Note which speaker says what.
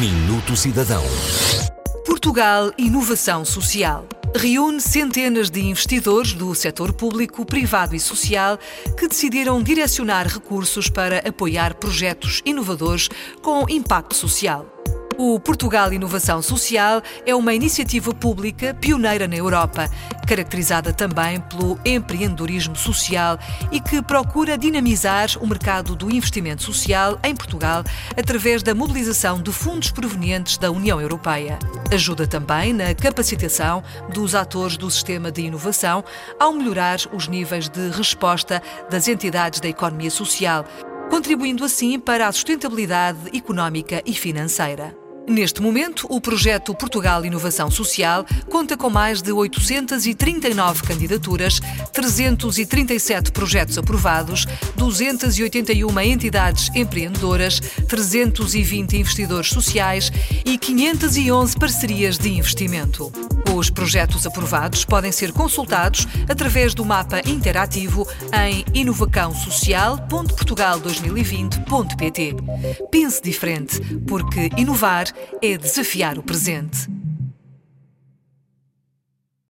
Speaker 1: Minuto Cidadão.
Speaker 2: Portugal Inovação Social. Reúne centenas de investidores do setor público, privado e social que decidiram direcionar recursos para apoiar projetos inovadores com impacto social. O Portugal Inovação Social é uma iniciativa pública pioneira na Europa, caracterizada também pelo empreendedorismo social e que procura dinamizar o mercado do investimento social em Portugal através da mobilização de fundos provenientes da União Europeia. Ajuda também na capacitação dos atores do sistema de inovação ao melhorar os níveis de resposta das entidades da economia social, contribuindo assim para a sustentabilidade económica e financeira. Neste momento, o projeto Portugal Inovação Social conta com mais de 839 candidaturas, 337 projetos aprovados, 281 entidades empreendedoras, 320 investidores sociais e 511 parcerias de investimento. Os projetos aprovados podem ser consultados através do mapa interativo em inovacãosocial.portugal2020.pt. Pense diferente, porque inovar é desafiar o presente.